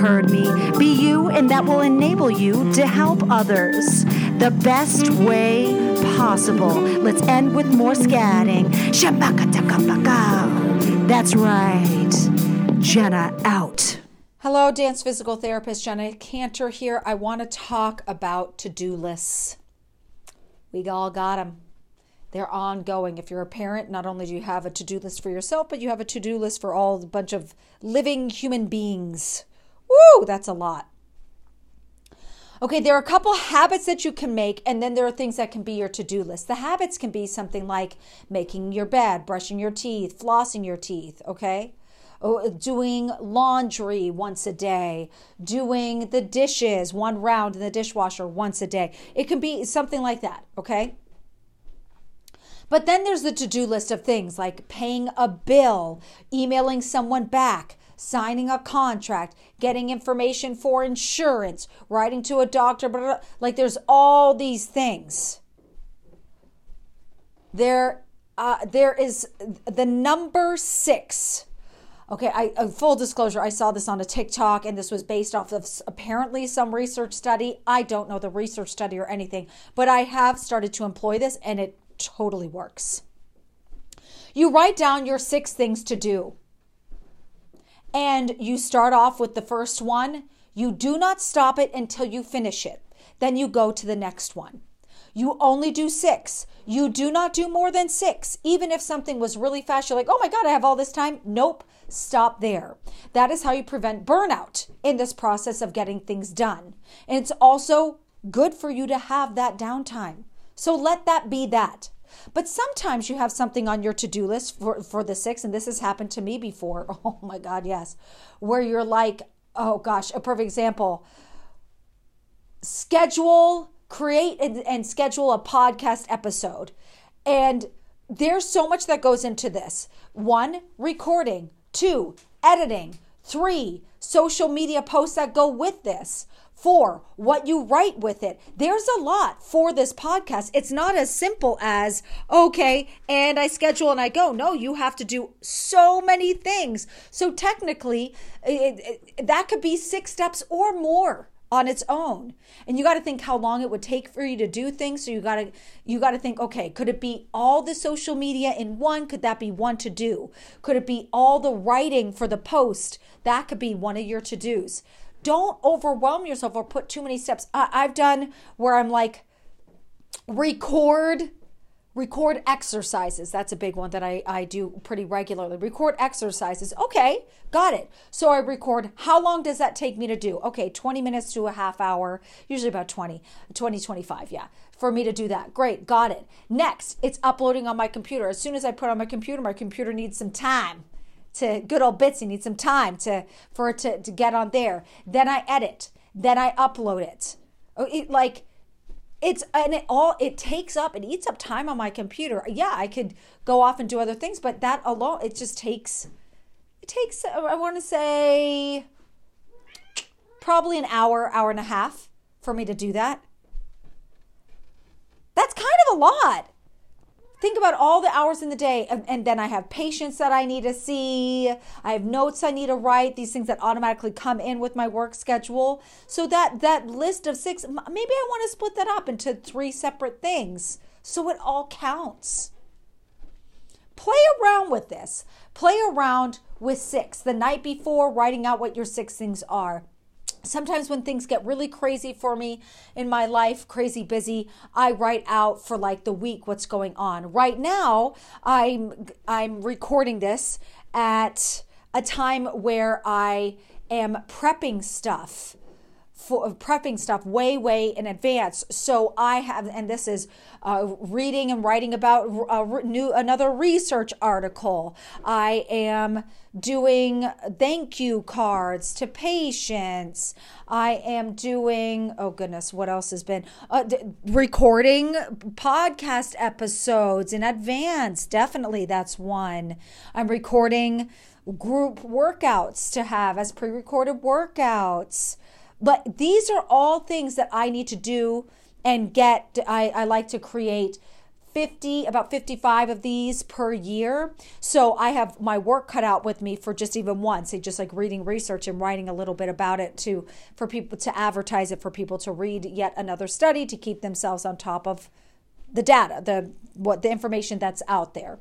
Heard me. Be you, and that will enable you to help others the best way possible. Let's end with more scatting. That's right. Jenna out. Hello, dance physical therapist Jenna Cantor here. I want to talk about to do lists. We all got them. They're ongoing. If you're a parent, not only do you have a to do list for yourself, but you have a to do list for all a bunch of living human beings. Woo, that's a lot. Okay, there are a couple habits that you can make, and then there are things that can be your to do list. The habits can be something like making your bed, brushing your teeth, flossing your teeth, okay? Oh, doing laundry once a day, doing the dishes one round in the dishwasher once a day. It can be something like that, okay? But then there's the to do list of things like paying a bill, emailing someone back, signing a contract, getting information for insurance, writing to a doctor, blah, blah, blah. like there's all these things. There, uh, there is the number six. Okay, I uh, full disclosure, I saw this on a TikTok and this was based off of apparently some research study. I don't know the research study or anything, but I have started to employ this and it totally works. You write down your six things to do and you start off with the first one, you do not stop it until you finish it. Then you go to the next one. You only do six. You do not do more than six. Even if something was really fast, you're like, oh my God, I have all this time. Nope, stop there. That is how you prevent burnout in this process of getting things done. And it's also good for you to have that downtime. So let that be that. But sometimes you have something on your to do list for, for the six, and this has happened to me before. Oh my God, yes. Where you're like, oh gosh, a perfect example schedule, create, and, and schedule a podcast episode. And there's so much that goes into this one, recording, two, editing, three, social media posts that go with this. Four, what you write with it. There's a lot for this podcast. It's not as simple as, okay, and I schedule and I go. No, you have to do so many things. So technically, it, it, that could be six steps or more on its own. And you got to think how long it would take for you to do things. So you got to you got to think okay could it be all the social media in one? Could that be one to do? Could it be all the writing for the post? That could be one of your to dos don't overwhelm yourself or put too many steps. I, I've done where I'm like, record record exercises. That's a big one that I, I do pretty regularly. Record exercises. Okay got it. So i record how long does that take me to do? Okay 20 minutes to a half hour usually about 20 20 25 yeah for me to do that. Great got it. Next it's uploading on my computer. As soon as i put on my computer my computer needs some time to good old Bitsy needs some time to for it to, to get on there. Then I edit. Then I upload it. Oh, it like it's and it all it takes up it eats up time on my computer. Yeah, I could go off and do other things, but that alone it just takes it takes I want to say probably an hour, hour and a half for me to do that. That's kind of a lot think about all the hours in the day and, and, then i have patients that i need to see. I have notes i need to write. These things that automatically come in with my work schedule. So that that list of six maybe i want to split that up into three separate things so it all counts. Play around with this. Play around with six the night before writing out what your six things are sometimes when things get really crazy for me in my life crazy busy i write out for like the week what's going on. Right now i'm i'm recording this at a time where i am prepping stuff for prepping stuff way way in advance. So i have and this is uh, reading and writing about a new another research article. I am doing thank you cards to patients. I am doing oh goodness what else has been? Uh, d- recording podcast episodes in advance. Definitely that's one. I'm recording group workouts to have as pre-recorded workouts but these are all things that I need to do and get. I, I like to create 50 about 55 of these per year. So i have my work cut out with me for just even say just like reading research and writing a little bit about it to for people to advertise it for people to read yet another study to keep themselves on top of the data the what the information that's out there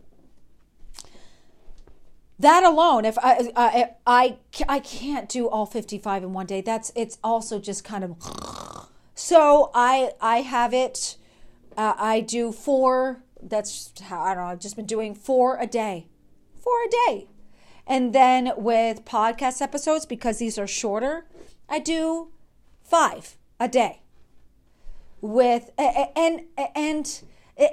that alone if I, I i i can't do all 55 in one day that's it's also just kind of so i i have it uh, i do four that's how i don't know i've just been doing four a day four a day. And then with podcast episodes because these are shorter i do five a day. With and and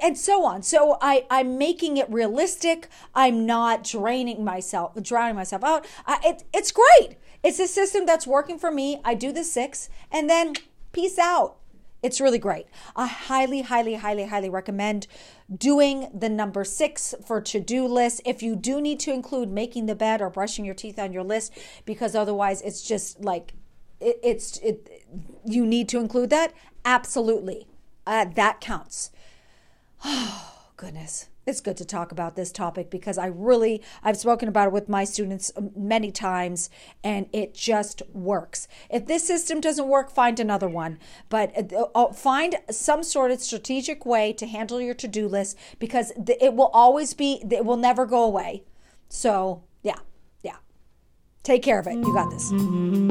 and so on. So I, I'm making it realistic. I'm not draining myself, drowning myself out. I, it, it's great. It's a system that's working for me. I do the six and then peace out. It's really great. I highly, highly, highly, highly recommend doing the number six for to do list. If you do need to include making the bed or brushing your teeth on your list, because otherwise it's just like it, it's it. You need to include that. Absolutely, uh, that counts. Oh, goodness. It's good to talk about this topic because I really, I've spoken about it with my students um, many times and it just works. If this system doesn't work, find another one. But uh, uh, find some sort of strategic way to handle your to do list because it will always be, it will never go away. So, yeah, yeah. Take care of it. You got this. Mm-hmm.